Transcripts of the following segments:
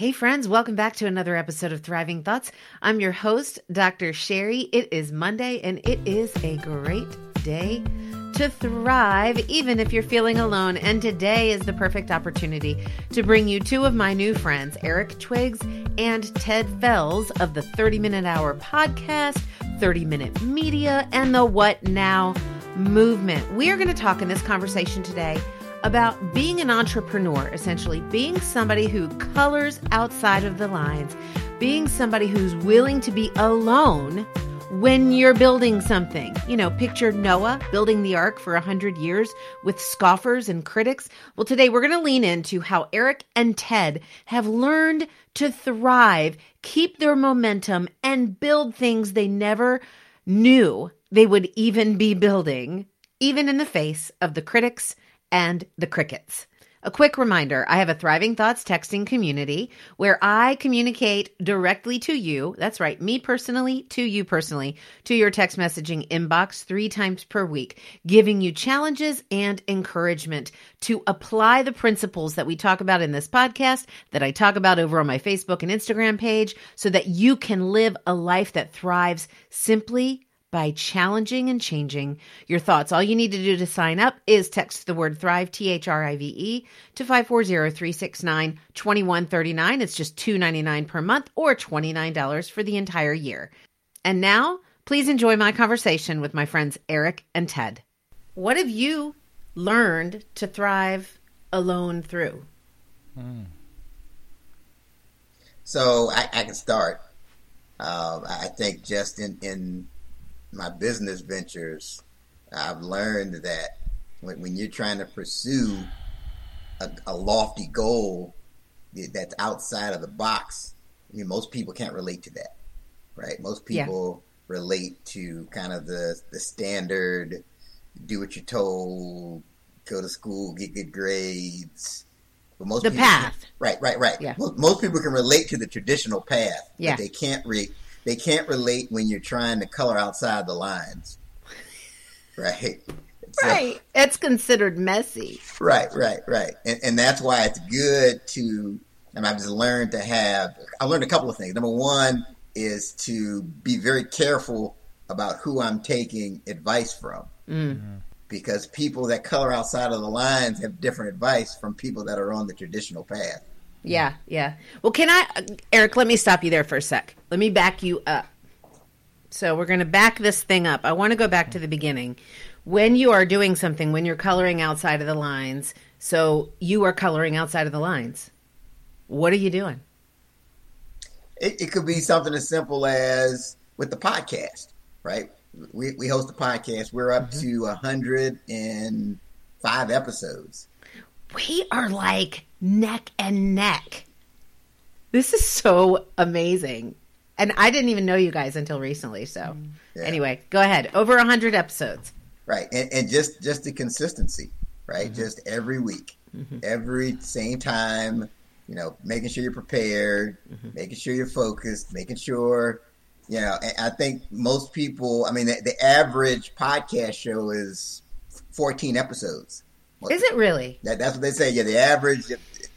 Hey, friends, welcome back to another episode of Thriving Thoughts. I'm your host, Dr. Sherry. It is Monday, and it is a great day to thrive, even if you're feeling alone. And today is the perfect opportunity to bring you two of my new friends, Eric Twiggs and Ted Fells of the 30 Minute Hour podcast, 30 Minute Media, and the What Now movement. We are going to talk in this conversation today about being an entrepreneur, essentially, being somebody who colors outside of the lines, being somebody who's willing to be alone when you're building something. You know, picture Noah building the ark for a hundred years with scoffers and critics. Well, today we're going to lean into how Eric and Ted have learned to thrive, keep their momentum, and build things they never knew they would even be building, even in the face of the critics and the crickets. A quick reminder I have a Thriving Thoughts texting community where I communicate directly to you. That's right, me personally, to you personally, to your text messaging inbox three times per week, giving you challenges and encouragement to apply the principles that we talk about in this podcast, that I talk about over on my Facebook and Instagram page, so that you can live a life that thrives simply by challenging and changing your thoughts. All you need to do to sign up is text the word thrive, T H R I V E, to 540 369 2139. It's just $2.99 per month or $29 for the entire year. And now, please enjoy my conversation with my friends Eric and Ted. What have you learned to thrive alone through? Hmm. So I, I, can start. Uh, I think just in, in my business ventures, I've learned that when, when you're trying to pursue a, a, lofty goal that's outside of the box, I mean, most people can't relate to that, right? Most people yeah. relate to kind of the the standard, do what you're told, go to school, get good grades. But most the path, can, right, right, right. Yeah. Most, most, people can relate to the traditional path, yeah. but they can't re- they can't relate when you're trying to color outside the lines. Right. So, right. It's considered messy. Right, right, right. And, and that's why it's good to, And I've just learned to have, I learned a couple of things. Number one is to be very careful about who I'm taking advice from. Mm-hmm. Because people that color outside of the lines have different advice from people that are on the traditional path. Yeah, yeah. Well, can I, Eric? Let me stop you there for a sec. Let me back you up. So we're going to back this thing up. I want to go back to the beginning. When you are doing something, when you're coloring outside of the lines, so you are coloring outside of the lines. What are you doing? It, it could be something as simple as with the podcast, right? We, we host a podcast. We're up mm-hmm. to 105 episodes. We are like neck and neck. This is so amazing. And I didn't even know you guys until recently. So, mm. yeah. anyway, go ahead. Over 100 episodes. Right. And, and just just the consistency, right? Mm-hmm. Just every week, mm-hmm. every same time, you know, making sure you're prepared, mm-hmm. making sure you're focused, making sure, you know, I think most people, I mean, the, the average podcast show is 14 episodes. Is it really? That, that's what they say. Yeah, the average,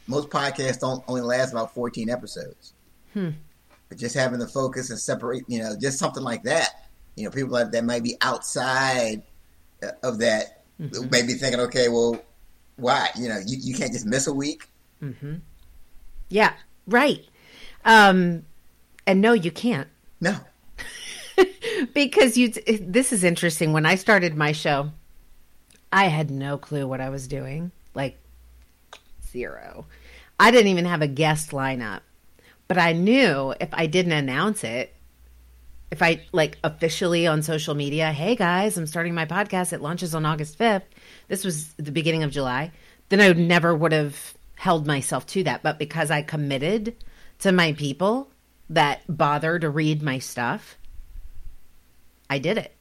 most podcasts don't only last about 14 episodes. Hmm. But just having the focus and separate, you know, just something like that. You know, people that, that might be outside uh, of that mm-hmm. may be thinking, okay, well, why? You know, you, you can't just miss a week. Mm-hmm. Yeah, right. Um, and no, you can't. No. because you, this is interesting. When I started my show, I had no clue what I was doing. Like, zero. I didn't even have a guest lineup. But I knew if I didn't announce it, if I like officially on social media, hey guys, I'm starting my podcast. It launches on August 5th. This was the beginning of July. Then I never would have held myself to that. But because I committed to my people that bother to read my stuff, I did it.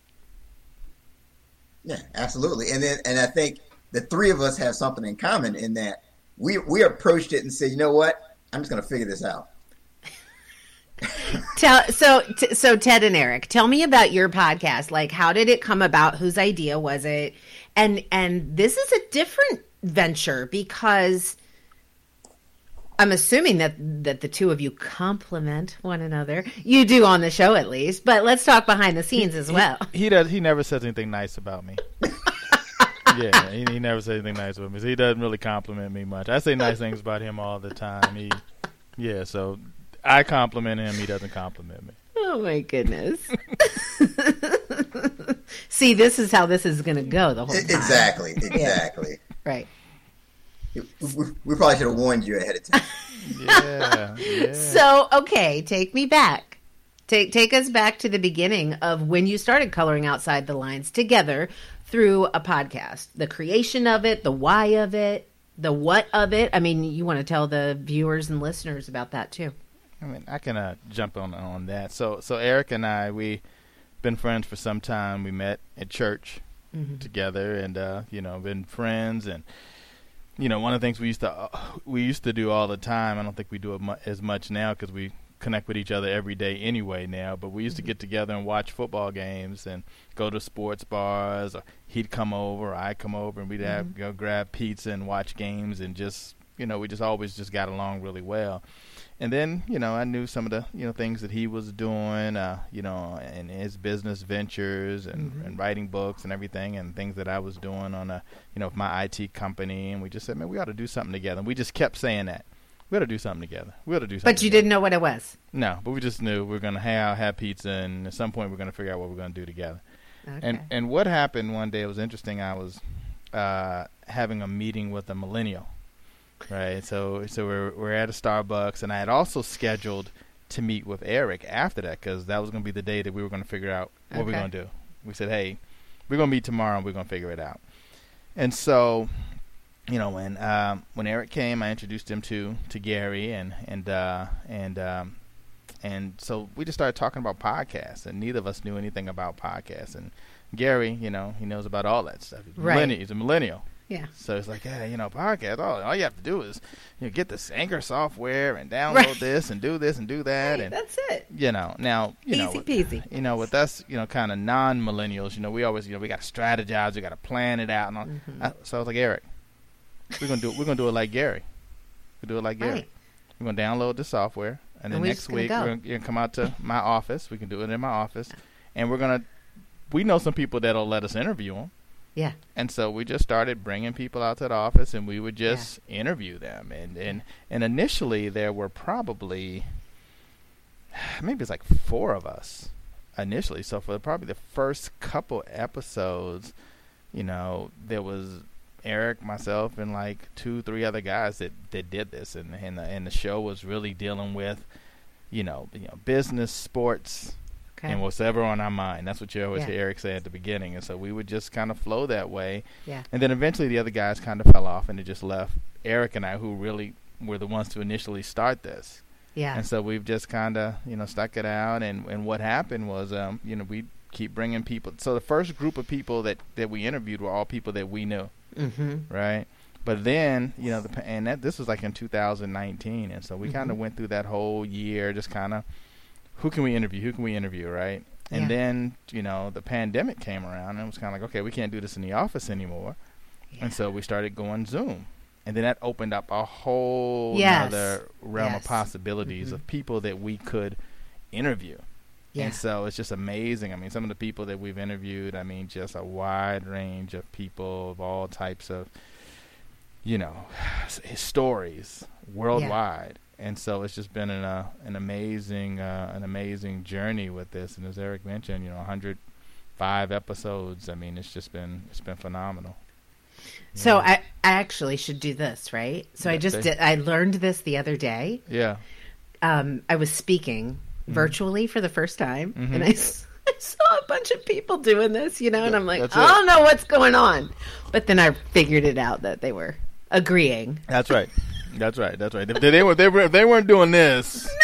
Yeah, absolutely. And then, and I think the three of us have something in common in that we we approached it and said, you know what, I'm just going to figure this out. tell so t- so Ted and Eric, tell me about your podcast. Like, how did it come about? Whose idea was it? And and this is a different venture because I'm assuming that that the two of you complement one another. You do on the show at least, but let's talk behind the scenes as well. He, he does. He never says anything nice about me. yeah, he, he never says anything nice about me. So he doesn't really compliment me much. I say nice things about him all the time. He, yeah. So I compliment him. He doesn't compliment me. Oh my goodness. See, this is how this is going to go the whole time. Exactly. Exactly. Right. We, we probably should have warned you ahead of time. Yeah. yeah. So, okay, take me back. Take take us back to the beginning of when you started coloring outside the lines together through a podcast. The creation of it, the why of it, the what of it. I mean, you want to tell the viewers and listeners about that too. I mean, I can uh, jump on on that. So, so Eric and I, we been friends for some time. We met at church Mm-hmm. together, and uh, you know, been friends. And you know, one of the things we used to uh, we used to do all the time. I don't think we do it mu- as much now because we connect with each other every day anyway now. But we used to get together and watch football games and go to sports bars. Or he'd come over, or I'd come over, and we'd have go grab pizza and watch games, and just you know, we just always just got along really well and then you know I knew some of the you know things that he was doing, uh, you know, in his business ventures and, Mhm. and writing books and everything, and things that I was doing on a you know my IT company, and we just said, man, we ought to do something together. And we just kept saying that we ought to do something together. We ought to do something. But you together. didn't know what it was. No, but we just knew we were going to have have pizza, and at some point we are going to figure out what we're going to do together. Okay. And and what happened one day it was interesting. I was uh, having a meeting with a millennial, right? So so we're we're at a Starbucks, and I had also scheduled to meet with Eric after that because that was going to be the day that we were going to figure out what we're going to do. We said, hey, we're going to meet tomorrow, and we're going to figure it out. And so, you know, when um, when Eric came, I introduced him to to Gary, and and uh, and um, and so we just started talking about podcasts, and neither of us knew anything about podcasts. And Gary, you know, he knows about all that stuff. He's, Right. millennial, he's a millennial. Yeah. So it's like, yeah, you know, podcast. All, all you have to do is you know, get this Anchor software and download Right. this and do this and do that, and that's it. you know, now you know, Easy with- peasy. you know, with us, you know, kind of non-millennials, you know, we always, you know, we got to strategize, we got to plan it out, and all. Mhm. I, so I was like, Eric, we're gonna do it. We're gonna do it like Gary. We do it like Gary. Right. We're gonna download the software, and then And next week go. we're gonna come out to my office. We can do it in my office, and we're gonna. We know some people that'll let us interview them. Yeah. And so we just started bringing people out to the office, and we would just interview them. And and and initially there were probably maybe it's like four of us initially. So for probably the first couple episodes, you know, there was Eric, myself, and like two, three other guys that that did this, and and the, and the show was really dealing with, you know, you know, business, sports, Okay. and whatever on our mind. That's what you always Yeah. hear Eric say at the beginning. And so we would just kind of flow that way. Yeah. And then eventually the other guys kind of fell off and it just left Eric and I, who really were the ones to initially start this. yeah. And so we've just kind of, you know, stuck it out. And, and what happened was, um, you know, we keep bringing people. So the first group of people that, that we interviewed were all people that we knew, mm-hmm. right? But then, you know, the, and that this was like in 2019, and so we kind of went through that whole year, just kind of, who can we interview? Who can we interview, right? And Yeah. then, you know, the pandemic came around, and it was kind of like, okay, we can't do this in the office anymore, Yeah. and so we started going Zoom, and then that opened up a whole Yes. other realm Yes. of possibilities Mhm. of people that we could interview. yeah. And so it's just amazing. I mean, some of the people that we've interviewed, I mean, just a wide range of people of all types of, you know, stories worldwide. And so it's just been an uh, an amazing uh, an amazing journey with this. And as Eric mentioned, you know, 105 episodes. I mean, it's just been it's been phenomenal. So Yeah. I, I actually should do this, right? So I just they- did. I learned this the other day. yeah, Um, I was speaking Mm-hmm. virtually for the first time, Mhm. and I, s- I saw a bunch of people doing this, you know, and I'm like, I don't know what's going on. But then I figured it out that they were agreeing. that's right. That's right. That's right. If they, they were they were they weren't doing this.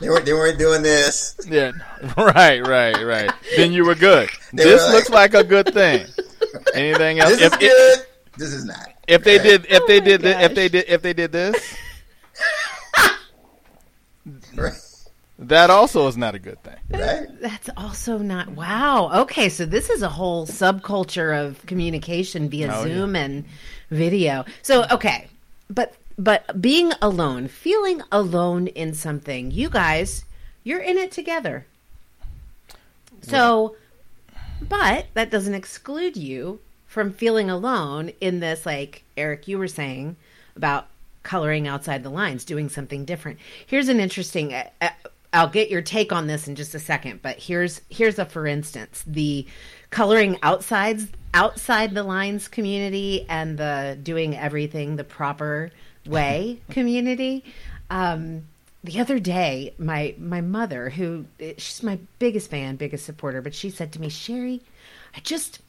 They weren't, they weren't doing this. Yeah, right, right, right. Then you were good. They this were like- looks like a good thing. Anything else? This is If, if, good. This is not. if they Right. did, if Oh they my did, thi- if they did, if they did this, Right. that also is not a good thing. Right. That's also not wow. Okay, so this is a whole subculture of communication via Oh, yeah. Zoom and video. So okay, but but being alone, feeling alone in something, you guys, you're in it together. So, but that doesn't exclude you from feeling alone in this, like Eric, you were saying about coloring outside the lines, doing something different. Here's an interesting. Uh, uh, I'll get your take on this in just a second, but here's here's a for instance the coloring outside outside the lines community and the doing everything the proper way community. Um, the other day, my my mother, who she's my biggest fan, biggest supporter, but she said to me, "Sherry, I just,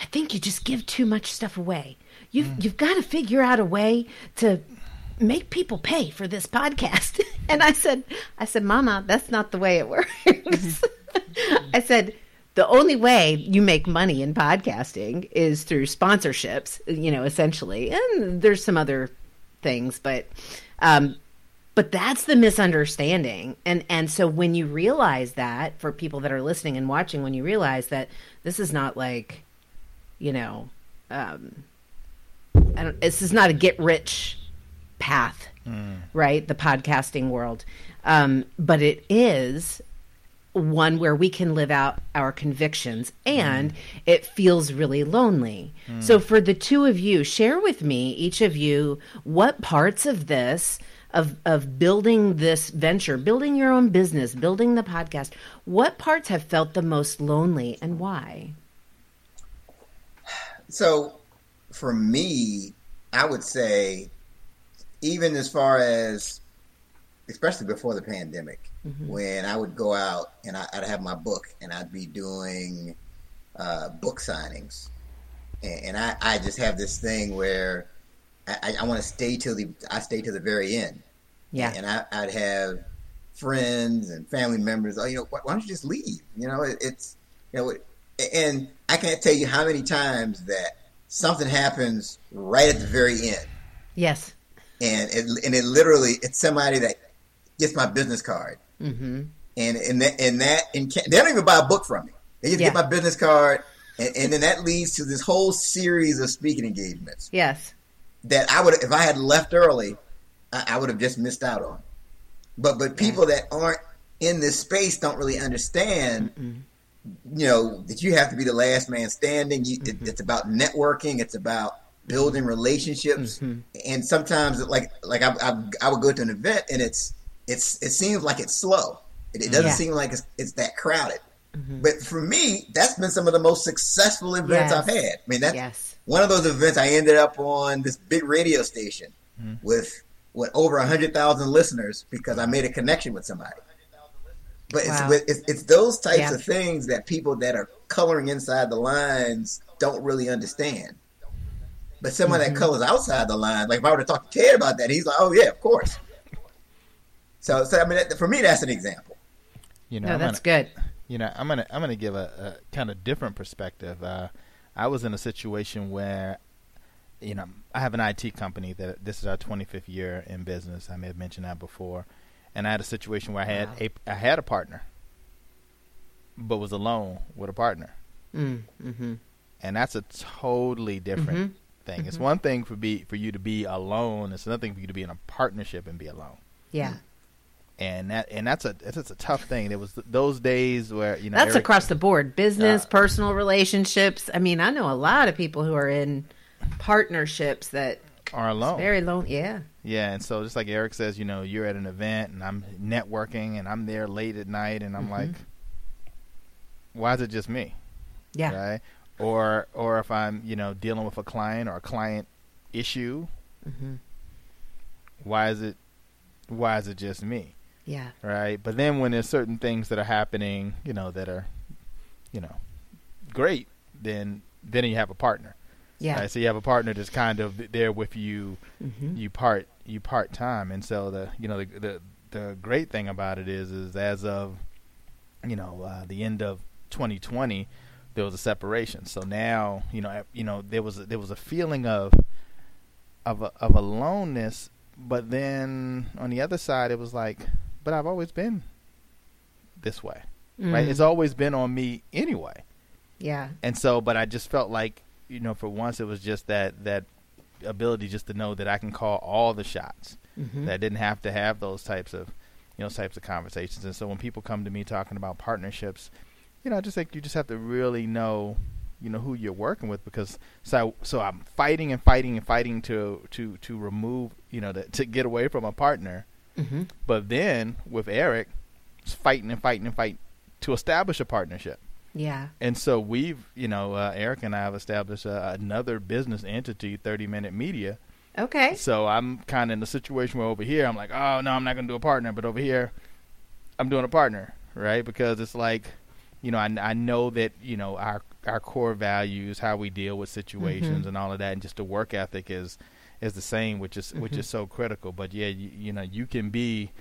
I think you just give too much stuff away. You've mm. you've got to figure out a way to make people pay for this podcast." and I said, "I said, Mama, that's not the way it works." I said. The only way you make money in podcasting is through sponsorships, you know, essentially. And there's some other things, but um, but that's the misunderstanding. And and so when you realize that for people that are listening and watching when you realize that this is not like you know um I don't, this is not a get rich path mm. right? The podcasting world. Um but it is one where we can live out our convictions and mm. it feels really lonely. Mm. So, for the two of you, share with me, each of you, what parts of this of of building this venture, building your own business, building the podcast, what parts have felt the most lonely and why? So, for me, I would say even as far as especially before the pandemic, mm-hmm. when I would go out and I, would have my book and I'd be doing uh, book signings, and, and I, I just have this thing where I, I want to stay till the I stay to the very end. Yeah, and I, would have friends and family members. Oh, you know, why, why don't you just leave? You know, it, it's you know, and I can't tell you how many times that something happens right at the very end. Yes, and it, and it literally it's somebody that gets my business card, mm-hmm. and and that and that and they don't even buy a book from me. They just yeah. get my business card, and, and then that leads to this whole series of speaking engagements. Yes, that I would if I had left early, I, I would have just missed out on. But but people that aren't in this space don't really understand. Mm-mm. You know that you have to be the last man standing. You, mm-hmm. it, it's about networking. It's about building relationships. Mm-hmm. And sometimes, like like I, I, I would go to an event and it's it's it seems like it's slow. It, it doesn't yeah. seem like it's, it's that crowded. Mm-hmm. But for me, that's been some of the most successful events yes. I've had. I mean, that's yes. one of those events I ended up on this big radio station mm-hmm. with with over hundred thousand listeners because I made a connection with somebody. But wow. it's, it's, it's those types yeah. of things that people that are coloring inside the lines don't really understand. But someone mm-hmm. that colors outside the line, like if I were to talk to Ted about that, he's like, "Oh yeah, of course." So, so I mean, for me, that's an example. You know, no, that's gonna, good. You know, I'm gonna I'm gonna give a, a kind of different perspective. Uh, I was in a situation where, you know, I have an IT company that this is our 25th year in business. I may have mentioned that before, and I had a situation where I had wow. a I had a partner, but was alone with a partner. Mm, mm-hmm. And that's a totally different mm-hmm. thing. Mm-hmm. It's one thing for be for you to be alone. It's another thing for you to be in a partnership and be alone. Yeah and that and that's a that's a tough thing. There was those days where you know that's across the board, business, uh, personal relationships. I mean, I know a lot of people who are in partnerships that are alone, very alone. Yeah, yeah. And so just like Eric says, you know, you're at an event and I'm networking and I'm there late at night and I'm mm-hmm. like, why is it just me? Yeah. Right. Or or if I'm you know dealing with a client or a client issue, mm-hmm. why is it why is it just me? Yeah. Right. But then when there's certain things that are happening, you know, that are, you know, great, then then you have a partner. Yeah. Right? So you have a partner that's kind of there with you. Mm-hmm. You part you part time, and so the you know the, the the great thing about it is is as of you know uh, the end of 2020 there was a separation so now you know you know there was a, there was a feeling of of a, of aloneness but then on the other side it was like but I've always been this way, mm. right? It's always been on me anyway. Yeah. And so, but I just felt like, you know, for once it was just that that ability just to know that I can call all the shots. Mm-hmm. That I didn't have to have those types of you know types of conversations. And so when people come to me talking about partnerships, you know, I just think you just have to really know you know who you're working with because so so I'm fighting and fighting and fighting to to to remove you know to, to get away from a partner. Mm-hmm. But then with Eric, it's fighting and fighting and fighting to establish a partnership. Yeah. And so we've, you know, uh, Eric and I have established uh, another business entity, 30 Minute Media. Okay. So I'm kind of in the situation where over here I'm like, oh no, I'm not going to do a partner, but over here I'm doing a partner, right? Because it's like, you know, I, I know that you know our our core values, how we deal with situations, Mhm. and all of that, and just the work ethic is is the same, which is which Mhm. is so critical. But yeah, you, you know, you can be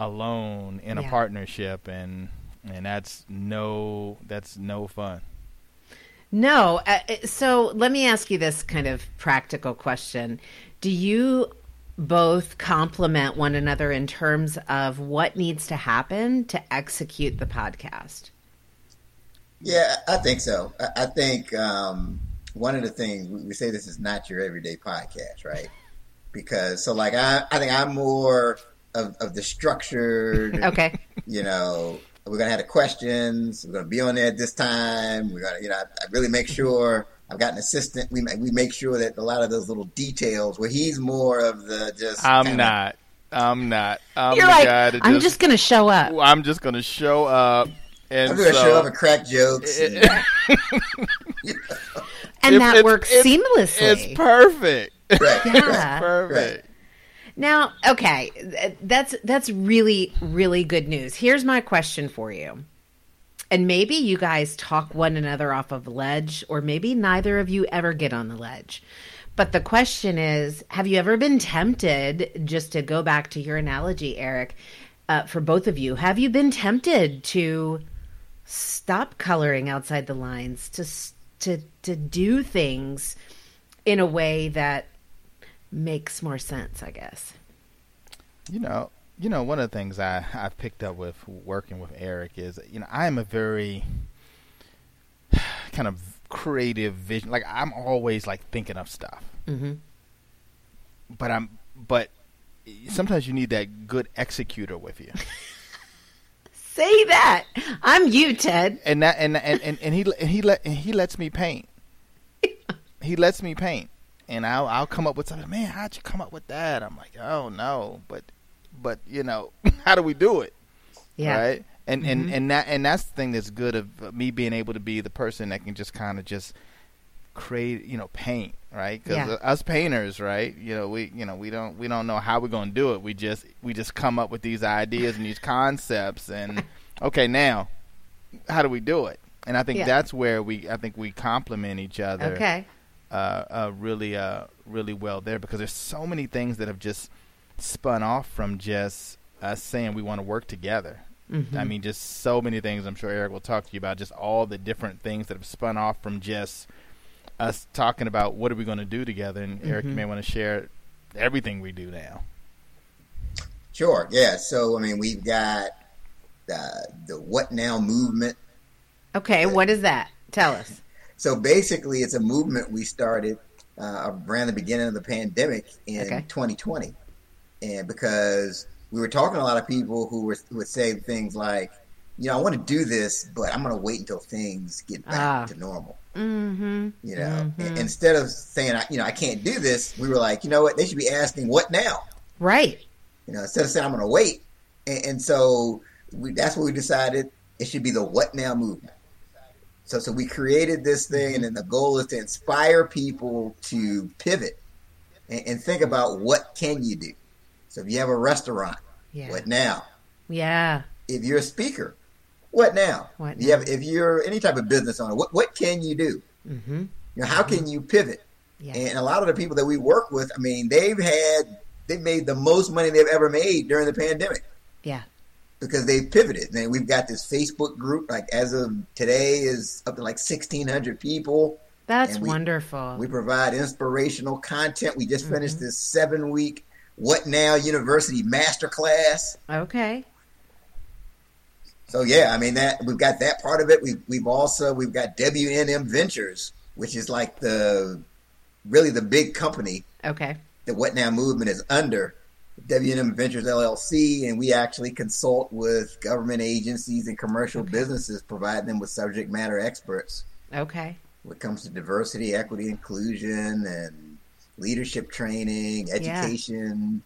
alone in a partnership, and and that's no that's no fun. No. Uh, so let me ask you this kind of practical question. Do you both complement one another in terms of what needs to happen to execute the podcast? Yeah, I think so. I, I think um, one of the things we, we say this is not your everyday podcast, right? Because so like I, I think I'm more of, of the structured. Okay. You know, we're gonna have the questions. We're gonna be on there at this time. We're gonna, you know, I, I really make sure I've got an assistant. We we make sure that a lot of those little details where he's more of the just. I'm kinda- not. I'm not. I'm You're the like, guy that I'm just, just going to show up. I'm just gonna show up and I'm gonna so, show up and crack jokes. and, you know, And that it's- works it's- seamlessly. It's perfect. right, Yeah. perfect. Now, okay, that's that's really really good news. Here's my question for you. And maybe you guys talk one another off of a ledge or maybe neither of you ever get on the ledge. But the question is, have you ever been tempted just to go back to your analogy, Eric, uh, for both of you, have you been tempted to stop coloring outside the lines to to to do things in a way that makes more sense, I guess. You know, you know, one of the things I I've picked up with working with Eric is, you know, I am a very kind of creative vision. Like I'm always like thinking of stuff, Mm-hmm. but I'm but sometimes you need that good executor with you. Say that. I'm you, Ted. and that and and and, and he and he let and he lets me paint. he lets me paint, and I'll I'll come up with something. Man, how'd you come up with that? I'm like, oh no, but but you know, how do we do it? Yeah. Right. And Mhm. and and that and that's the thing that's good of me being able to be the person that can just kind of just create, you know, paint, right? Because Yeah. us painters, right? You know, we you know we don't we don't know how we're gonna do it. We just we just come up with these ideas and these concepts, and okay, now how do we do it? And I think Yeah. that's where we I think we complement each other Okay. uh, uh, really uh, really well there because there's so many things that have just spun off from just us saying we want to work together. Mhm. I mean, just so many things. I'm sure Eric will talk to you about just all the different things that have spun off from just us talking about what are we going to do together. And Eric, you Mhm. may want to share everything we do now. Sure. Yeah. So I mean, we've got uh, the What Now movement. Okay. What is that? Tell us. So basically, it's a movement we started uh, around the beginning of the pandemic in Okay. 2020, and because we were talking to a lot of people who were who would say things like, you know, I want to do this, but I'm going to wait until things get back Ah. to normal. Mm-hmm. You know, Mhm. And instead of saying, I- you know, I can't do this, we were like, you know what? They should be asking, what now? Right. You know, instead of saying I'm going to wait, and, and so we, that's what we decided. It should be the what now movement. So, so we created this thing, and then the goal is to inspire people to pivot and, and think about what can you do. So, if you have a restaurant, Yeah. what now? Yeah. If you're a speaker, what now? What If You have, if you're any type of business owner, what what can you do? Mm-hmm. You know, how can you pivot? Yeah. And a lot of the people that we work with, I mean, they've had they've made the most money they've ever made during the pandemic Yeah. because they've pivoted. And we've got this Facebook group, like as of today, is up to like sixteen hundred people. That's we- wonderful. We provide inspirational content. We just finished Mm-hmm. this seven week What Now University masterclass. okay. So yeah, I mean that we've got that part of it. We've we've also we've got WNM Ventures, which is like the really the big company Okay. the What Now movement is under WNM Ventures LLC, and we actually consult with government agencies and commercial businesses, provide them with subject matter experts Okay. when it comes to diversity, equity, inclusion, and leadership training, education.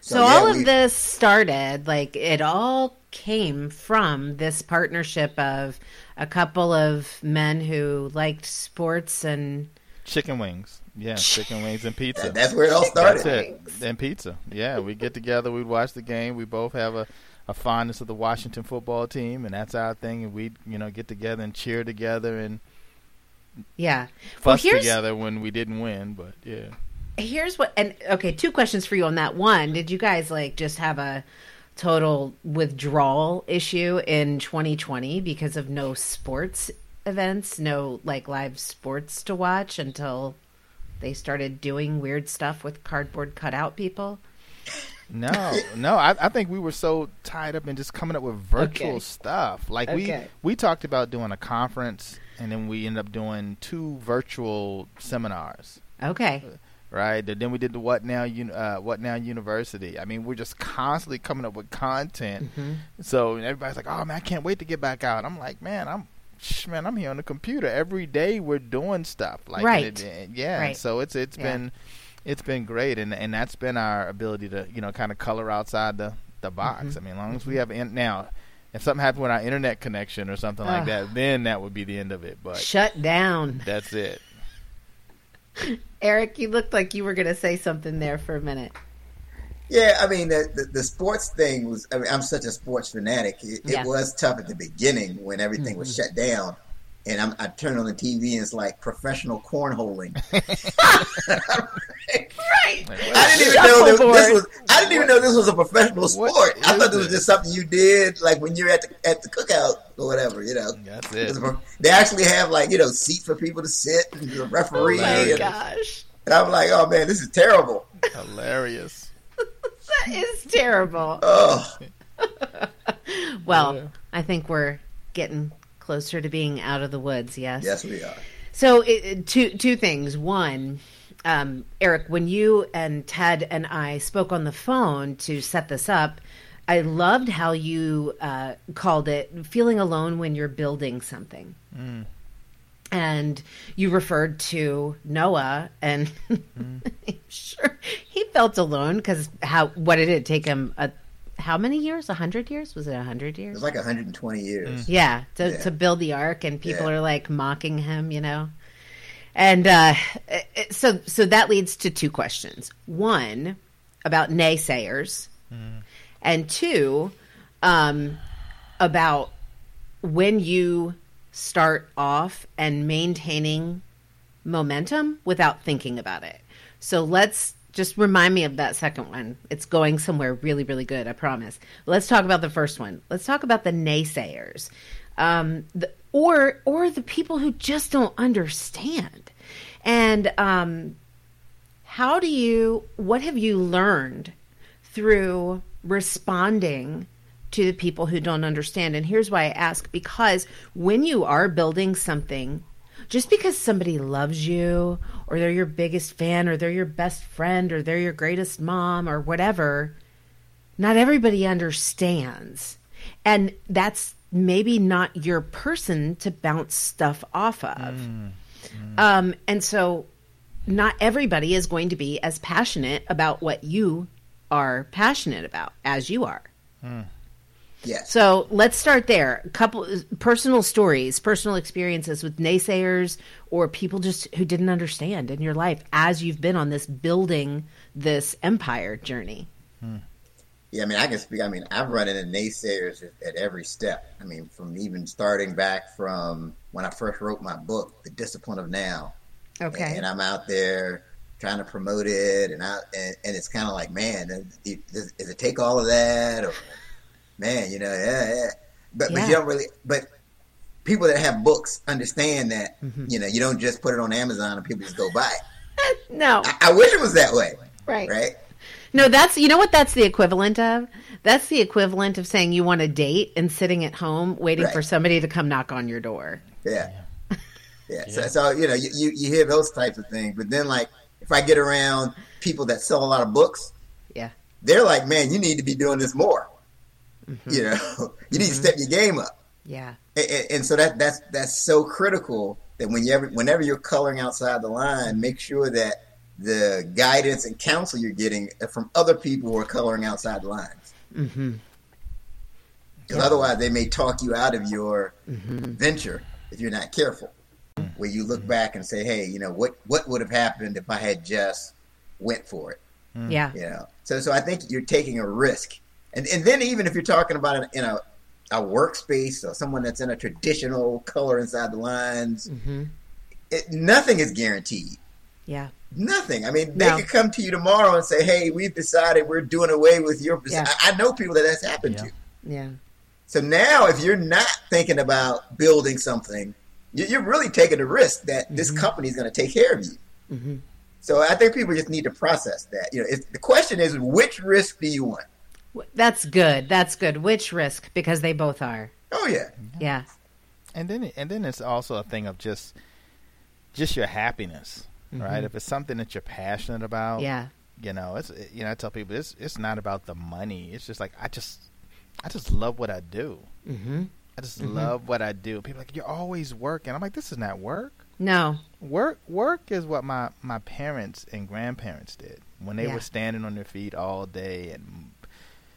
So, yeah, all we- of this started like it all came from this partnership of a couple of men who liked sports and Chicken wings. Yeah, chicken wings and pizza. that- that's where it all started. That's it. And pizza. Yeah, we get together, we'd watch the game. We both have a, a fondness of the Washington football team, and that's our thing. And we'd, you know, get together and cheer together and yeah. Well, fuss here's together when we didn't win. But yeah. Here's what and okay, two questions for you on that. One, did you guys like just have a total withdrawal issue in 2020 because of no sports events, no like live sports to watch until they started doing weird stuff with cardboard cutout people? No, no. I, I think we were so tied up in just coming up with virtual Okay. stuff. Like Okay. we we talked about doing a conference, and then we ended up doing two virtual seminars. Okay. Uh, Right. And Then we did the What Now uh, What Now University. I mean, we're just constantly coming up with content. Mm-hmm. So everybody's like, "Oh man, I can't wait to get back out." I'm like, "Man, I'm." Man, I'm here on the computer every day. We're doing stuff like Right. it- it- yeah. Right. So it's it's Yeah. been it's been great, and and that's been our ability to you know kind of color outside the the box. Mm-hmm. I mean, as long as we have in, now, if something happened with our internet connection or something like Ugh. that, then that would be the end of it. But Shut down. that's it. Eric, you looked like you were going to say something there for a minute. Yeah, I mean the, the the sports thing was. I mean, I'm such a sports fanatic. It, Yeah. it was tough at the beginning when everything was mm-hmm. shut down, and I'm, I turn on the TV and it's like professional cornholing. Right. Like, I didn't even know that this was. I didn't even know this was a professional What sport. I thought this was just something you did, like when you're at the at the cookout or whatever. You know, That's it. they actually have like you know seats for people to sit, and the Oh referee, my and, gosh. and I'm like, oh man, this is terrible. Hilarious. That is terrible. Oh, Well, Yeah. I think we're getting closer to being out of the woods, yes? yes, we are. So, it, it- two two things. One, um, Eric, when you and Ted and I spoke on the phone to set this up, I loved how you uh, called it "feeling alone when you're building something." And you referred to Noah, and sure he felt alone because how what did it take him? A, how many years? A hundred years? Was it a hundred It years? was like 120 years. Yeah, to, Yeah. to build the ark, and people Yeah. are like mocking him, you know. And uh, so, so that leads to two questions: one about naysayers, and two um, about when you start off and maintaining momentum without thinking about it. So let's just remind me of that second one. It's going somewhere really, really good. I promise. Let's talk about the first one. Let's talk about the naysayers, um, the, or or the people who just don't understand. And um, how do you? What have you learned through responding to the people who don't understand. And here's why I ask because when you are building something, just because somebody loves you or they're your biggest fan or they're your best friend or they're your greatest mom or whatever, not everybody understands. And that's maybe not your person to bounce stuff off of. Mm, mm. Um, and so not everybody is going to be as passionate about what you are passionate about as you are. Mm. Yes. So let's start there. A couple personal stories, personal experiences with naysayers or people just who didn't understand in your life as you've been on this building this empire journey. Hmm. Yeah, I mean, I can speak. I mean, I've run into naysayers at, every step. I mean, from even starting back from when I first wrote my book, The Discipline of Now. Okay. And I'm out there trying to promote it, and I and, and it's kind of like, man, does, does it take all of that, or man, you know, yeah, yeah. But but you don't really. But people that have books understand that Mm-hmm. you know you don't just put it on Amazon and people just go buy it. no. I, I wish it was that way, Right. right? No, that's you know what that's the equivalent of? That's the equivalent of saying you want a date and sitting at home waiting Right. for somebody to come knock on your door. Yeah. Yeah. Yeah. So, so you know, you, you you hear those types of things, but then like if I get around people that sell a lot of books, Yeah. they're like, man, you need to be doing this more. Mm-hmm. You know, you need to step your game up. Yeah. And, and, and so that that's that's so critical that when you ever, whenever you're coloring outside the line, make sure that the guidance and counsel you're getting from other people who are coloring outside the lines. Mm-hmm. Because otherwise, they may talk you out of your Mm-hmm. venture if you're not careful. Where you look back and say, "Hey, you know what? What would have happened if I had just went for it?" Yeah. You know. So, so I think you're taking a risk, and and then even if you're talking about it in a a workspace or someone that's in a traditional color inside the lines, Mm-hmm. it, nothing is guaranteed. Yeah. Nothing. I mean, they No. could come to you tomorrow and say, "Hey, we've decided we're doing away with your." Yeah. I, I know people that that's happened Yeah. to. Yeah. So now, if you're not thinking about building something, you- you're really taking a risk that this company is going to take care of you. Mm-hmm. So I think people just need to process that. You know, if, the question is, which risk do you want? That's good. That's good. Which risk? Because they both are. Oh yeah, Yeah. and then and then it's also a thing of just just your happiness, right? If it's something that you're passionate about, Mm-hmm. Yeah. you know, it's you know, I tell people it's it's not about the money. It's just like I just I just love what I do. Mm-hmm. I just love what I do. People are like you're always working. I'm like this is not work. No. Work work is what my my parents and grandparents did when they Yeah. were standing on their feet all day and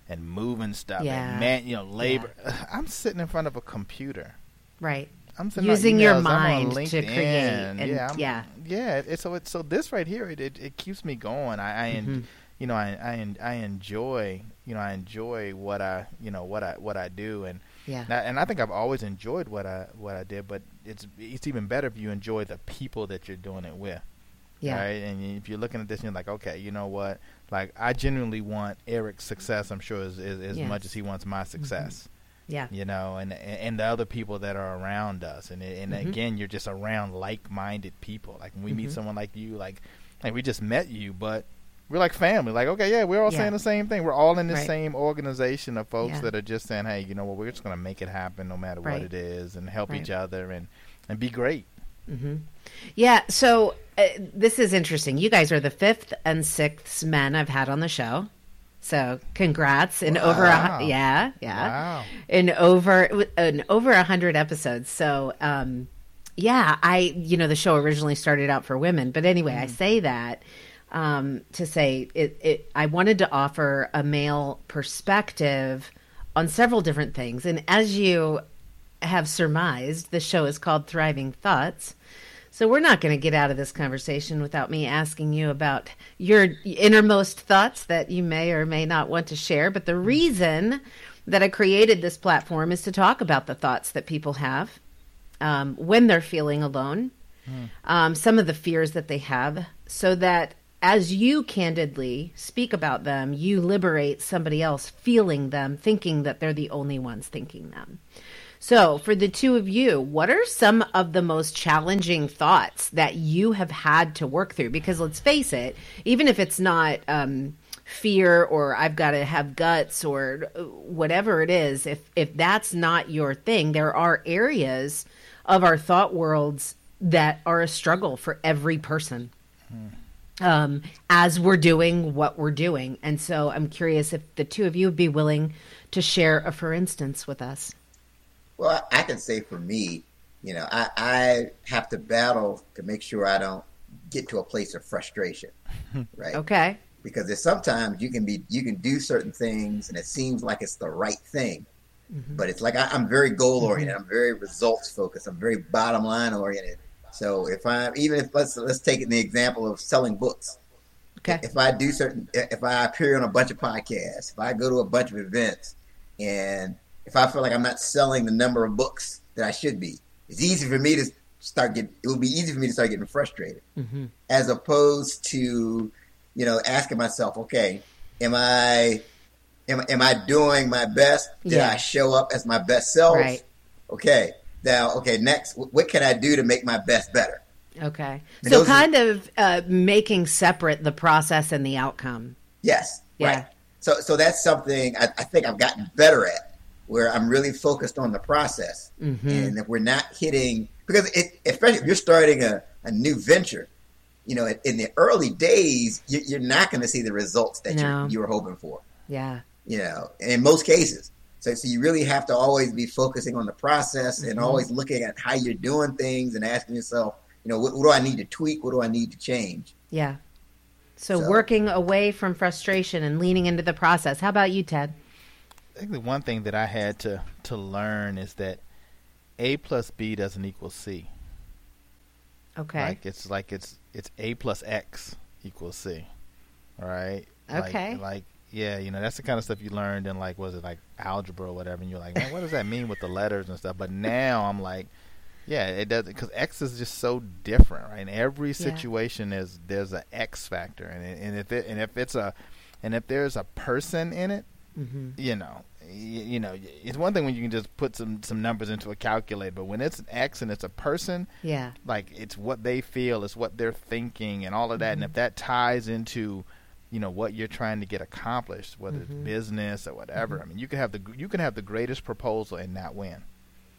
and moving stuff Yeah. and man, you know, labor. I'm sitting in front of a computer. Right. I'm Using your emails, I'm on mind to create and- yeah, I'm- yeah. yeah. It, so it, so this right here, it, it, it keeps me going. I, I Mhm. you know, I, I I enjoy, you know, I enjoy what I, you know, what I what I do, and Yeah. and I, and I think I've always enjoyed what I what I did. But it's it's even better if you enjoy the people that you're doing it with. Yeah. Right. And if you're looking at this and you're like, okay, you know what? Like, I genuinely want Eric's success. I'm sure as as, as Yes. much as he wants my success Yeah. you know, and and the other people that are around us, and and Mhm. again, you're just around like-minded people. Like when we meet Mhm. someone like you, like like we just met you, but we're like family. Like okay, yeah, we're all Yeah. saying the same thing. We're all in the Right. same organization of folks Yeah. that are just saying, hey, you know what, we're just gonna make it happen no matter Right. what it is, and help Right. each other and and be great. hmm Yeah. So uh, this is interesting. You guys are the fifth and sixth men I've had on the show. So congrats in over a yeah yeah Wow. in over in over a hundred episodes. So um, yeah, I you know the show originally started out for women, but anyway, I say that um, to say it, it. I wanted to offer a male perspective on several different things, and as you have surmised, the show is called Thriving Thoughts. So we're not going to get out of this conversation without me asking you about your innermost thoughts that you may or may not want to share. But the reason that I created this platform is to talk about the thoughts that people have um, when they're feeling alone, um, some of the fears that they have, so that as you candidly speak about them, you liberate somebody else feeling them, thinking that they're the only ones thinking them. So, for the two of you, what are some of the most challenging thoughts that you have had to work through? Because let's face it, even if it's not um, fear or I've got to have guts or whatever it is, if if that's not your thing, there are areas of our thought worlds that are a struggle for every person um, as we're doing what we're doing. And so I'm curious if the two of you would be willing to share a for instance with us. Well, I can say for me, you know, I, I have to battle to make sure I don't get to a place of frustration, right? Okay. Because there's sometimes you can be you can do certain things and it seems like it's the right thing, mm-hmm. but it's like I, I'm very goal mm-hmm. oriented. I'm very results focused. I'm very bottom line oriented. So if I even if let's let's take it in the example of selling books. Okay. If I do certain, if I appear on a bunch of podcasts, if I go to a bunch of events, and if I feel like I'm not selling the number of books that I should be, it's easy for me to start getting. It would be easy for me to start getting frustrated, Mm-hmm. as opposed to, you know, asking myself, okay, am I, am, am I doing my best? Did Yeah. I show up as my best self? Right. Okay. Now, okay. Next, what can I do to make my best better? Okay. And So those are- kind of uh, making separate the process and the outcome. Yes. Yeah. Right. So, so that's something I, I think I've gotten better at. Where I'm really focused on the process. Mm-hmm. And if we're not hitting, because it, especially if you're starting a, a new venture, you know, in the early days, you, you're not going to see the results that No. you you were hoping for. Yeah. You know, in most cases. So, so you really have to always be focusing on the process and Mhm. always looking at how you're doing things and asking yourself, you know, what, what do I need to tweak? What do I need to change? Yeah. So, So- working away from frustration and leaning into the process. How about you, Ted? I think the one thing that I had to to learn is that A plus B doesn't equal C. Okay. Like it's like it's it's A plus X equals C. Right? Like- Okay. Like, yeah, you know that's the kind of stuff you learned in like was it like algebra or whatever, and you're like, man, what does that mean with the letters and stuff? But now I'm like, yeah, it does because X is just so different, right? In every situation is there's an X factor, and and if it and if it's a and if there's a person in it, mm-hmm. you know, you, you know, it's one thing when you can just put some some numbers into a calculator, but when it's an X and it's a person, Yeah. like it's what they feel, it's what they're thinking, and all of that. And Mhm. if that ties into, you know, what you're trying to get accomplished, whether Mhm. it's business or whatever, I mean, you can have the you can have the greatest proposal and not win,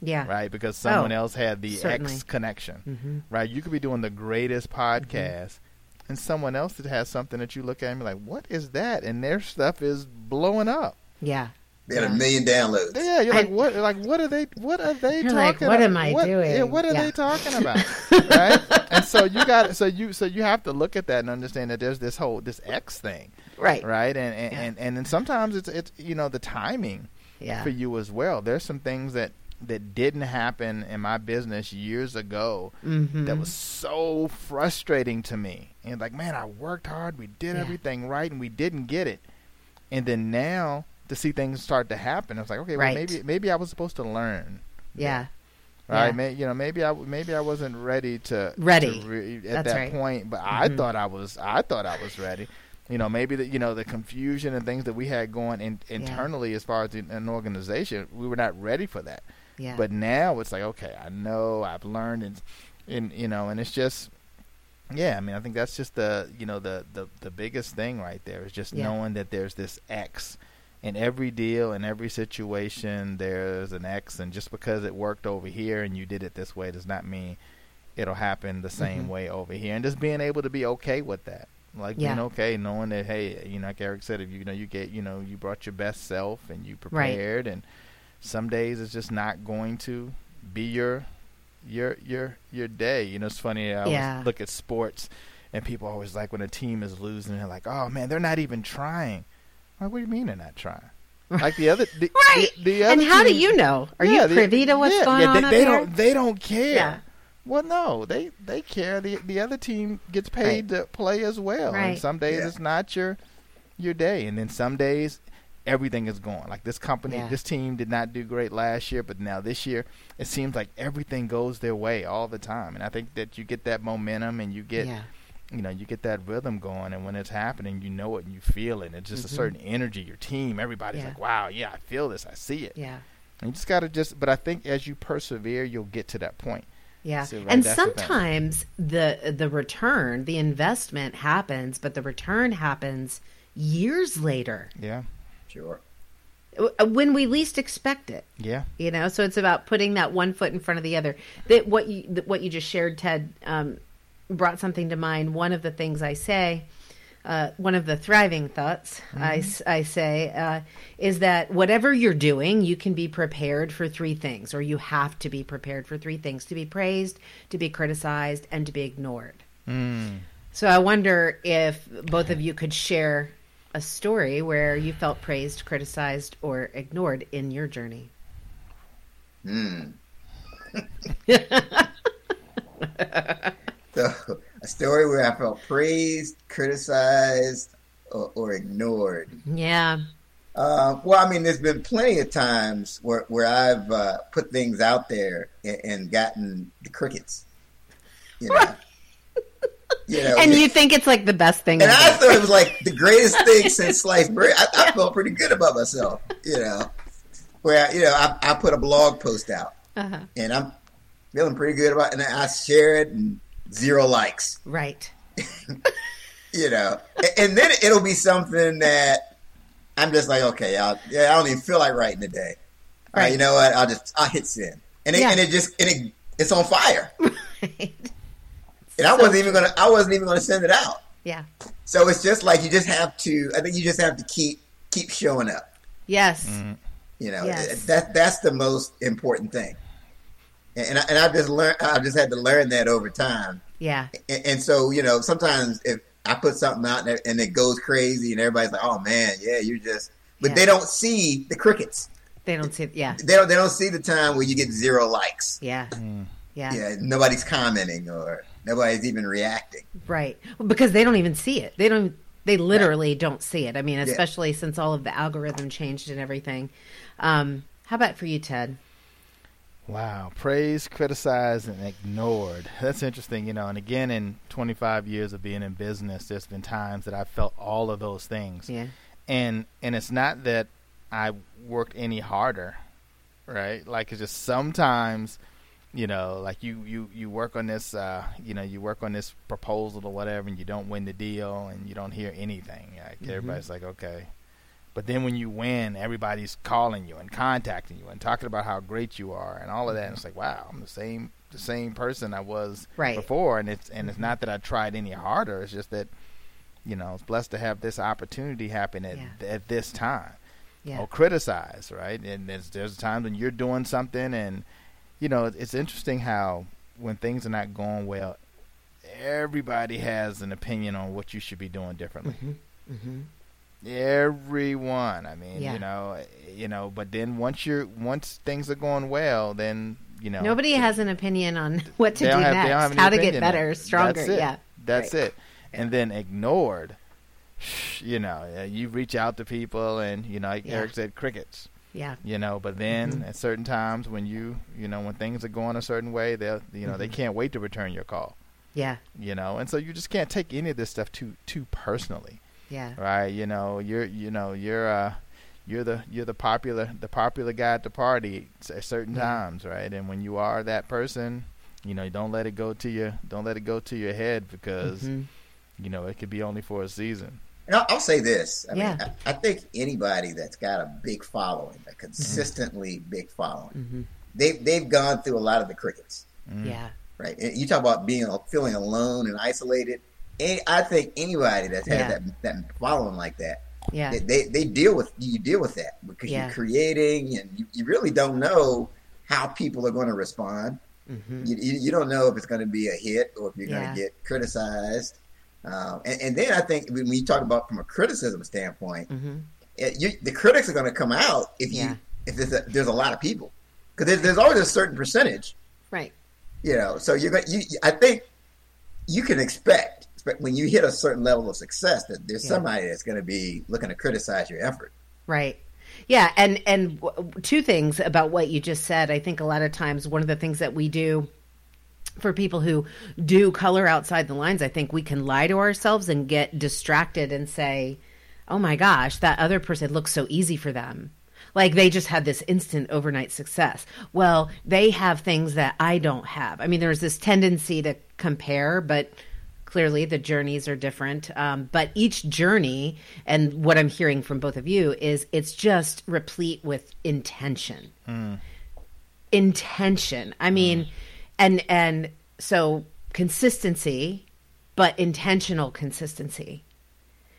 Yeah. right? Because someone Oh, else had the certainly. X connection, Mm-hmm. right? You could be doing the greatest podcast. And someone else that has something that you look at and be like, "What is that?" And their stuff is blowing up. Yeah. They had Yeah. a million downloads. Yeah, you're like, I- what? Like, what are they? What are they You're talking? like, what about? am I What- doing? Yeah, what are Yeah. they talking about? right? And so you got, so you, so you have to look at that and understand that there's this whole this X thing, Right. right? And and Yeah. and, and then sometimes it's it's you know the timing Yeah. for you as well. There's some things that that didn't happen in my business years ago Mm-hmm. that was so frustrating to me. And like, man, I worked hard, we did Yeah. everything right, and we didn't get it. And then now to see things start to happen, I was like, okay, well, Right. maybe maybe I was supposed to learn, Yeah. right? Yeah. May, you know, maybe I maybe I wasn't ready to Ready. to re- at That's that right. point, but I Mhm. thought I was I thought I was ready. You know, maybe the you know the confusion and things that we had going in, internally as far as the, an organization, we were not ready for that. Yeah. But now it's like, okay, I know, I've learned, and, and you know, and it's just, yeah. I mean, I think that's just the, you know, the the the biggest thing right there is just Yeah. knowing that there's this X in every deal, in every situation. There's an X, and just because it worked over here and you did it this way does not mean it'll happen the same Mhm. way over here. And just being able to be okay with that. Like being okay, knowing that hey, you know, like Eric said, if you, you know you get, you know, you brought your best self and you Right. prepared, and some days it's just not going to be your your your your day. You know, it's funny. I Yeah. always look at sports, and people always like when a team is losing, they're like, "Oh man, they're not even trying." Like, what do you mean they're not trying? Like the other, the, Right. The, the other and how do you know? Are Yeah, you the- privy to what's yeah, going yeah, on they, up they don't. They don't care. Yeah. Well, no, they they care. The the other team gets paid to play as well. Right. And some days Yeah. it's not your your day, and then some days everything is going. Like this company, Yeah. this team did not do great last year, but now this year it seems like everything goes their way all the time. And I think that you get that momentum and you get yeah. you know you get that rhythm going, and when it's happening, you know it and you feel it. It's just Mhm. a certain energy. Your team, everybody's Yeah. like, wow, yeah, I feel this, I see it. Yeah. And you just gotta just. But I think as you persevere, you'll get to that point. Yeah. So, right, and that's the sometimes the the return, the investment happens, but the return happens years later Yeah, Sure. uh, when we least expect it. yeah. You know, so it's about putting that one foot in front of the other. That what you that what you just shared, Ted, um, brought something to mind. One of the things I say, uh, one of the thriving thoughts I say, uh, is that whatever you're doing, you can be prepared for three things, or you have to be prepared for three things: to be praised, to be criticized, and to be ignored. Mm. So I wonder if both of you could share a story where you felt praised, criticized, or ignored in your journey. Hmm. So, a story where I felt praised, criticized, or, or ignored. Yeah. Uh, well, I mean, there's been plenty of times where, where I've uh, put things out there and, and gotten the crickets. You know, you know, And you think it's like the best thing and I thought it was like the greatest thing since sliced bread. I, I felt pretty good about myself. You know, where you know I, I put a blog post out Uh-huh. and I'm feeling pretty good about, it, and I share it and zero likes. Right. you know, and then it'll be something that I'm just like, okay, I'll, yeah, I don't even feel like writing today. Right, you know what? I'll just I'll hit send, and it, Yeah. and it just and it it's on fire. Right. And I So wasn't even gonna I wasn't even gonna send it out. Yeah. So it's just like you just have to. I think you just have to keep keep showing up. Yes. Mm-hmm. You know, Yes. that that's the most important thing. And and, I, and I've just learned. I've just had to learn that over time. Yeah. And, and so you know, sometimes if I put something out and it, and it goes crazy, and everybody's like, "Oh man, yeah, you're just," but Yeah. they don't see the crickets. They don't see. Yeah. They don't. They don't see the time where you get zero likes. Yeah. Mm. Yeah. Yeah, nobody's commenting or nobody's even reacting. Right. Well, because they don't even see it. They don't. They literally don't see it. I mean, especially since all of the algorithm changed and everything. Um, how about for you, Ted? Wow, praised, criticized, and ignored. That's interesting, you know. And again, in 25 years of being in business, there's been times that I felt all of those things. Yeah. And and it's not that I worked any harder, right? Like it's just sometimes, you know, like you you you work on this, uh, you know, you work on this proposal or whatever, and you don't win the deal, and you don't hear anything. Like mm-hmm. everybody's like, okay. But then when you win, everybody's calling you and contacting you and talking about how great you are and all of that. And mm-hmm. it's like, wow, I'm the same the same person I was Right. before. And it's and it's mm-hmm. not that I tried any harder. It's just that, you know, I was blessed to have this opportunity happen at Yeah. at this time. Yeah. Or criticize, right? And there's there's times when you're doing something and you know, it's interesting how when things are not going well, everybody has an opinion on what you should be doing differently Mm-hmm. everyone i mean Yeah. you know you know but then once you're once things are going well then you know Nobody has an opinion on what to do have, next, they don't have any how to get opinion. better, stronger. that's it. Yeah. that's Right. it and then ignored you know uh, you reach out to people and you know like Yeah. eric said crickets Yeah. you know but then Mm-hmm. at certain times when you you know when things are going a certain way they'll you know they Mm-hmm. can't wait to return your call Yeah. you know and so you just can't take any of this stuff too too personally Yeah. right? You know, you're you know you're uh you're the you're the popular the popular guy at the party at certain Yeah. times, right? And when you are that person, you know, don't let it go to your don't let it go to your head because Mhm. you know it could be only for a season. And I'll, I'll say this. I Yeah. mean, I, I think anybody that's got a big following, a consistently big following, Mhm. they've they've gone through a lot of the crickets, Mm. Yeah. right? And you talk about being feeling alone and isolated. Any, I think anybody that's had Yeah. that that following like that, Yeah. they, they they deal with you deal with that because Yeah. you're creating and you, you really don't know how people are going to respond. hmm You, you, you don't know if it's going to be a hit or if you're Yeah. going to get criticized. Um, and, and then I think when you talk about from a criticism standpoint, hmm it, you, the critics are going to come out if you Yeah. if there's a, there's a lot of people because there's, there's always a certain percentage, Right. you know. So you're going you I think you can expect, expect when you hit a certain level of success that there's Yeah. somebody that's going to be looking to criticize your effort. Right. Yeah, and and w- two things about what you just said. I think a lot of times one of the things that we do for people who do color outside the lines, I think we can lie to ourselves and get distracted and say, "Oh my gosh, that other person looks so easy for them." Like they just had this instant overnight success. Well, they have things that I don't have. I mean, there's this tendency to compare, but clearly the journeys are different um, but each journey and what i'm hearing from both of you is it's just replete with intention intention i mean and and so consistency but intentional consistency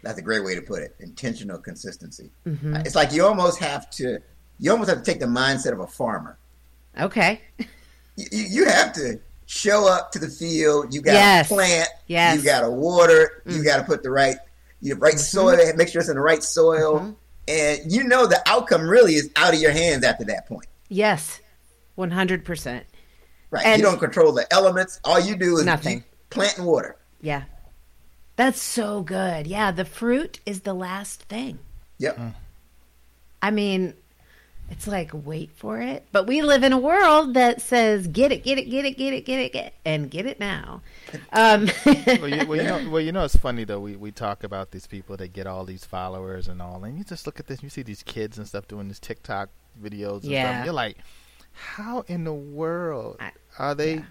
That's a great way to put it. Intentional consistency. Mm-hmm. Uh, It's like you almost have to you almost have to take the mindset of a farmer. okay you, you have to show up to the field. You got to Yes. plant. Yes. You got to water. You got to put the right, you know, right Mm-hmm. soil. Make sure it's in the right soil. And you know the outcome really is out of your hands after that point. yes 100% Right. And- you don't control the elements. All you do is Nothing. you plant and water. yeah that's so good yeah the fruit is the last thing Yep. I mean, it's like wait for it, but we live in a world that says get it, get it, get it, get it, get it, get it, and get it now. Um, well, you, well, you know, well, you know, it's funny though. We we talk about these people that get all these followers and all, and you just look at this. You see these kids and stuff doing these TikTok videos. And Yeah. stuff. You're like, how in the world I- are they? yeah.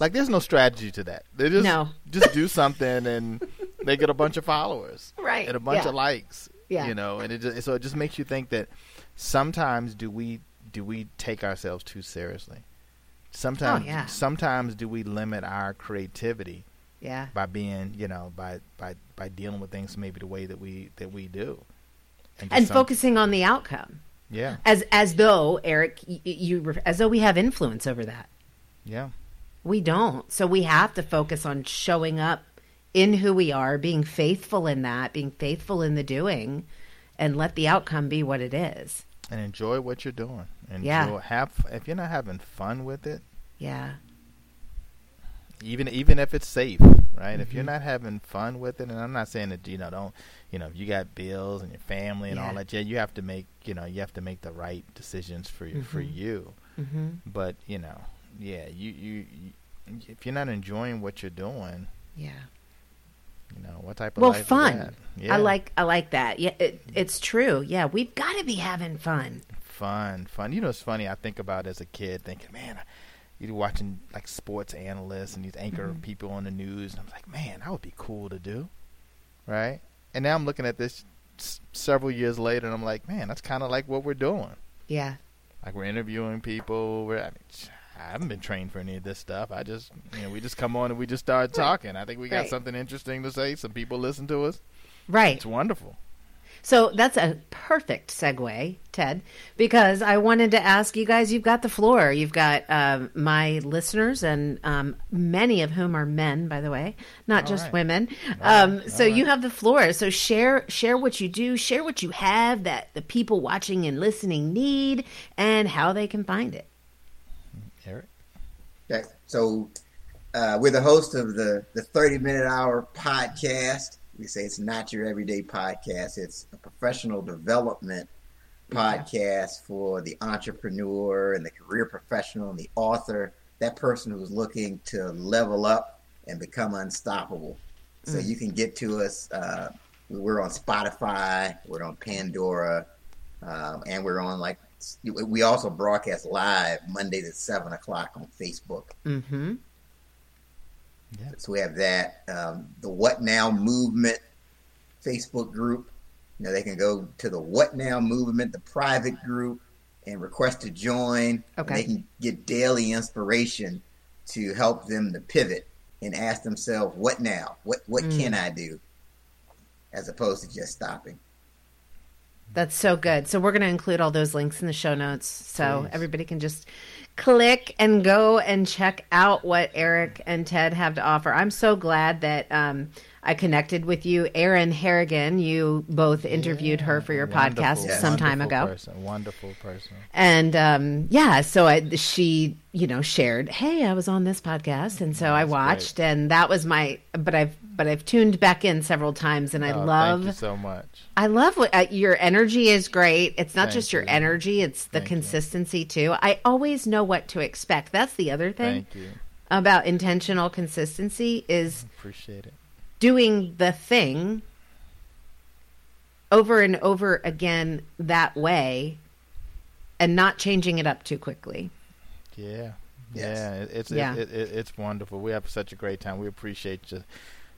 Like, there's no strategy to that. They just No. just do something and they get a bunch of followers, Right, and a bunch yeah. of likes, Yeah. you know. And it just, so it just makes you think that sometimes do we do we take ourselves too seriously? Sometimes, Oh, yeah. sometimes do we limit our creativity Yeah. by being, you know, by by by dealing with things maybe the way that we that we do, just And some- focusing on the outcome. Yeah, As as though, Eric, you, you as though we have influence over that. yeah, We don't. So we have to focus on showing up in who we are, being faithful in that, being faithful in the doing, and let the outcome be what it is. and enjoy what you're doing. Enjoy, Yeah. have if you're not having fun with it, Yeah. even even if it's safe, right? If you're Mm-hmm. not having fun with it, and I'm not saying that you know don't you know if you got bills and your family and all that, yeah, you have to make you know you have to make the right decisions for you for you. hmm But you know, yeah, you, you you if you're not enjoying what you're doing, Yeah. you know what type of Well, fun. that? Yeah, I like I like that. Yeah, it, it's true. Yeah, we've got to be having fun. fun, fun. You know, it's funny. I think about as a kid, thinking, man, you're watching like sports analysts and these anchor Mhm. people on the news, and I'm like, man, that would be cool to do, right? And now I'm looking at this s- several years later, and I'm like, man, that's kind of like what we're doing. Yeah. Like we're interviewing people. We're I, mean, I haven't been trained for any of this stuff. I just, you know, we just come on and we just start talking. I think we got Right. something interesting to say. Some people listen to us. Right. It's wonderful. So that's a perfect segue, Ted, because I wanted to ask you guys. You've got the floor. You've got um, my listeners, and um, many of whom are men, by the way, not All just right. women. Um, right. so All you right. have the floor. So share share what you do, share what you have that the people watching and listening need, and how they can find it. Eric. Okay, so uh, we're the host of the the thirty minute hour podcast. We say it's not your everyday podcast. It's a professional development podcast for the entrepreneur and the career professional and the author. That person who's looking to level up and become unstoppable. So Mm. you can get to us. Uh, we're on Spotify. We're on Pandora, um, and we're on like we also broadcast live Monday at seven o'clock on Facebook. Mm-hmm. So we have that. Um, the What Now Movement Facebook group. You know, they can go to the What Now Movement, the private group, and request to join. Okay. They can get daily inspiration to help them to pivot and ask themselves, "What now? What what Mm. can I do?" As opposed to just stopping. That's so good. So we're going to include all those links in the show notes so Please. everybody can just click and go and check out what Eric and Ted have to offer. I'm so glad that um, I connected with you, Erin Harrigan. You both interviewed her for your podcast Yes. some time wonderful ago. Person, wonderful person. And um, yeah, so I, she, you know, shared, "Hey, I was on this podcast," and so I That's watched, and that was my. But I've but I've tuned back in several times, and I Oh, love Thank you so much. I love what uh, your energy is great. It's not Thank just your you. energy, it's the Thank you. consistency too. I always know what to expect. That's the other thing Thank you. about intentional consistency is Appreciate it. doing the thing over and over again that way and not changing it up too quickly. Yes. Yeah. Yeah, it's Yeah. It, it, it's wonderful. We have such a great time. We appreciate you,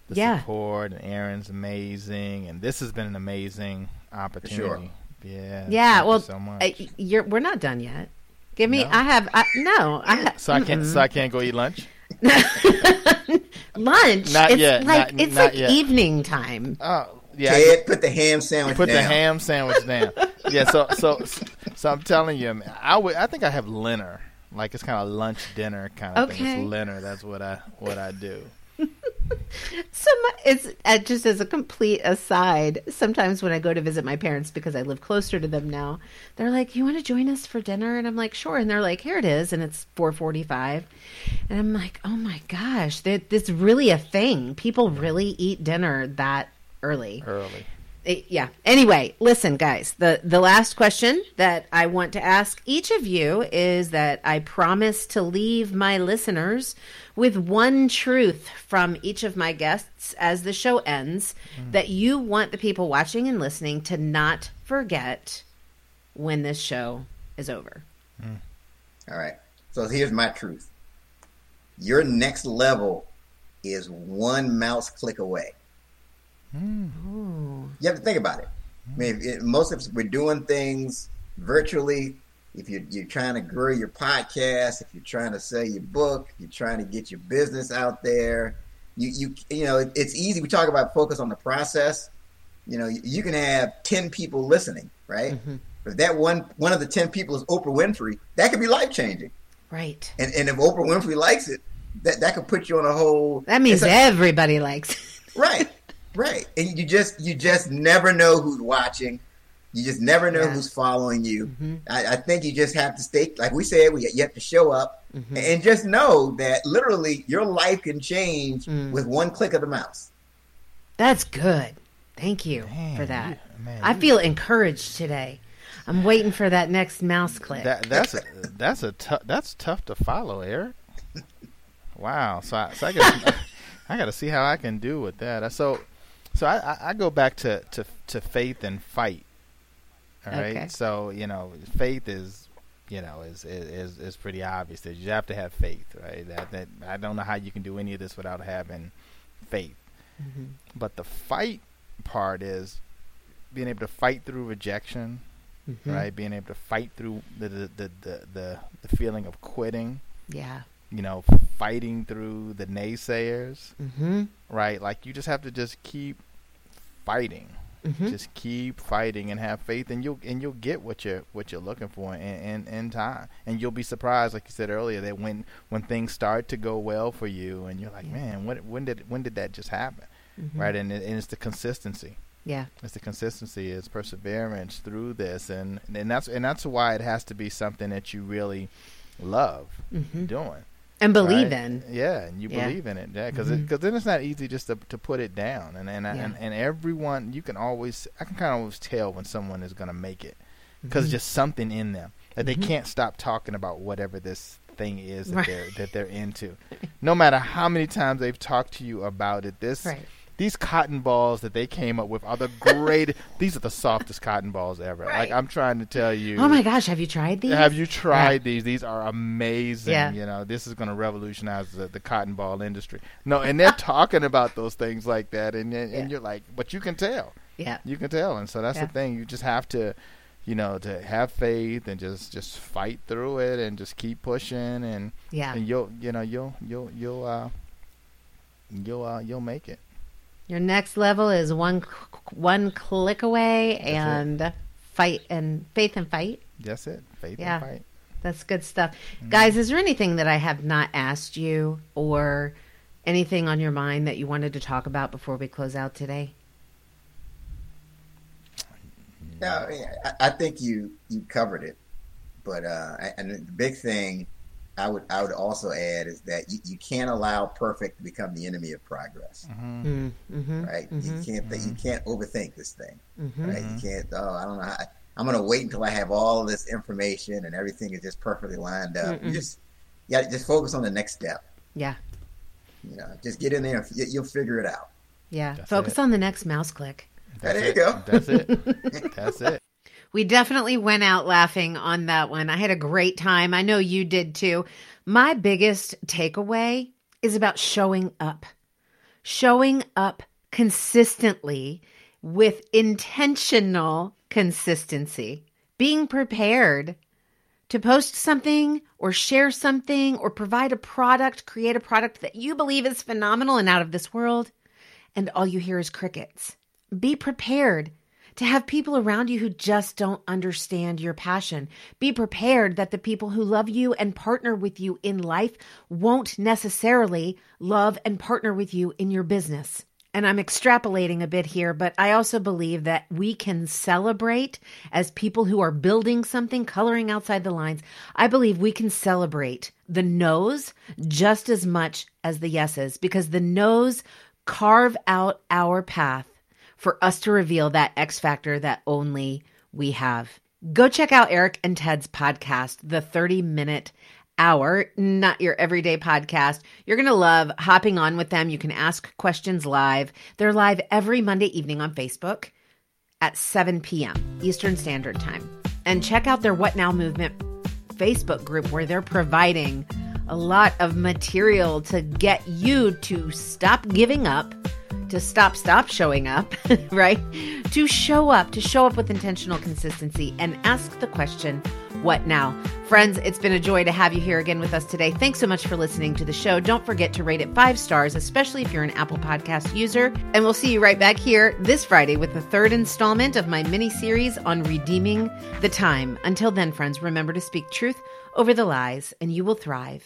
the Yeah. support, and Aaron's amazing, and this has been an amazing opportunity. Sure. Yeah, Yeah, thank you well, so much. Uh, you're we're not done yet. Give me No? I have I, no, I ha- so I can't. mm-mm. So I can't go eat lunch. lunch. Not it's yet, like not- it's not like yet. evening time. Oh, yeah. I Ted, put the ham sandwich put down. the ham sandwich down. yeah, so so so I'm telling you, I would I think I have dinner. Like it's kind of lunch dinner kind of thing. Okay. It's dinner. That's what I what I do. So my, it's uh, just as a complete aside. Sometimes when I go to visit my parents because I live closer to them now, they're like, "You want to join us for dinner?" And I'm like, "Sure." And they're like, "Here it is," and it's 4:45, and I'm like, "Oh my gosh, that this really a thing. People really eat dinner that early." Early. Eh, yeah. Anyway, listen, guys. The the last question that I want to ask each of you is that I promise to leave my listeners with one truth from each of my guests as the show ends that you want the people watching and listening to not forget when this show is over. All right. So here's my truth. Your next level is one mouse click away. Ooh. You have to think about it. I mean, it, most of us we're doing things virtually. if you're, you're trying to grow your podcast, if you're trying to sell your book, you're trying to get your business out there, you you you know it, it's easy. We talk about focus on the process. You know, you, you can have ten people listening, right? Mm-hmm. If that one one of the ten people is Oprah Winfrey, that could be life changing. Right. And and if Oprah Winfrey likes it, that that could put you on a whole. That means a- everybody likes it. right, right, and you just you just never know who's watching. You just never know Yeah. who's following you. Mhm. I, I think you just have to stay, like we said, we you have to show up Mhm. and just know that literally your life can change Mm. with one click of the mouse. That's good. Thank you Man, for that. you- man, I you- feel encouraged today. I'm waiting for that next mouse click. That that's a, that's a tough that's tough to follow, Eric. Wow. So I, so I got I got to see how I can do with that. So so I, I, go back to, to to faith and fight. All right. Okay. So you know, faith is you know is is is pretty obvious that you have to have faith, right? That that I don't know how you can do any of this without having faith. Mhm. But the fight part is being able to fight through rejection, Mhm. right? Being able to fight through the the, the, the, the the feeling of quitting, Yeah. You know, fighting through the naysayers, Mm-hmm. right? Like you just have to just keep fighting. Mm-hmm. Just keep fighting and have faith and you'll and you'll get what you're what you're looking for in, in, in time. And you'll be surprised, like you said earlier, that when, when things start to go well for you and you're like, Yeah. Man, when when did when did that just happen? Mhm. Right? And, it, and it's the consistency. Yeah. It's the consistency, it's perseverance through this, and and that's and that's why it has to be something that you really love Mm-hmm. doing. And believe right? in. Yeah, and you Yeah. believe in it, yeah, because Mhm. then it's not easy just to to put it down, and and Yeah. and, and everyone you can always I can kind of always tell when someone is going to make it because Mhm. just something in them that Mhm. they can't stop talking about whatever this thing is that Right. they're that they're into, no matter how many times they've talked to you about it. This Right. These cotton balls that they came up with are the great. these are the softest cotton balls ever. Right. Like I'm trying to tell you. Oh my gosh, have you tried these? Have you tried these? These are amazing. Yeah. You know, this is going to revolutionize the, the cotton ball industry. No, and they're talking about those things like that, and and, Yeah. you're like, but you can tell, Yeah. you can tell, and so that's Yeah. the thing. You just have to, you know, to have faith and just just fight through it and just keep pushing, and Yeah. and you'll you know you'll you'll you'll uh you'll uh you'll make it. Your next level is one one click away That's it. and fight and faith and fight. That's it. Faith Yeah. and fight. That's good stuff. Mm-hmm. Guys, is there anything that I have not asked you or anything on your mind that you wanted to talk about before we close out today? Yeah, I, I think you you covered it, but uh, and the big thing I would I would also add is that you, you can't allow perfect to become the enemy of progress. Mm-hmm. Mm, mm-hmm. Right? You can't th- you can't overthink this thing. Mm-hmm. Right? You can't. Oh, I don't know. How, I'm gonna wait until I have all of this information and everything is just perfectly lined up. You just yeah, just focus on the next step. Yeah. You know, just get in there. and you- You'll figure it out. Yeah. That's Focus it. on the next mouse click. That's There you it. go. That's it. That's it. We definitely went out laughing on that one. I had a great time. I know you did too. My biggest takeaway is about showing up. Showing up consistently with intentional consistency. Being prepared to post something or share something or provide a product, create a product that you believe is phenomenal and out of this world, and all you hear is crickets. Be prepared to have people around you who just don't understand your passion. Be prepared that the people who love you and partner with you in life won't necessarily love and partner with you in your business. And I'm extrapolating a bit here, but I also believe that we can celebrate as people who are building something, coloring outside the lines. I believe we can celebrate the no's just as much as the yeses because the no's carve out our path for us to reveal that X factor that only we have. Go check out Eric and Ted's podcast, The 30 Minute Hour, not your everyday podcast. You're going to love hopping on with them. You can ask questions live. They're live every Monday evening on Facebook at 7 p.m. Eastern Standard Time. And check out their What Now Movement Facebook group where they're providing a lot of material to get you to stop giving up, to stop, stop showing up, right? To show up, to show up with intentional consistency and ask the question, what now? Friends, it's been a joy to have you here again with us today. Thanks so much for listening to the show. Don't forget to rate it five stars, especially if you're an Apple Podcast user. And we'll see you right back here this Friday with the third installment of my mini series on redeeming the time. Until then, friends, remember to speak truth over the lies, and you will thrive.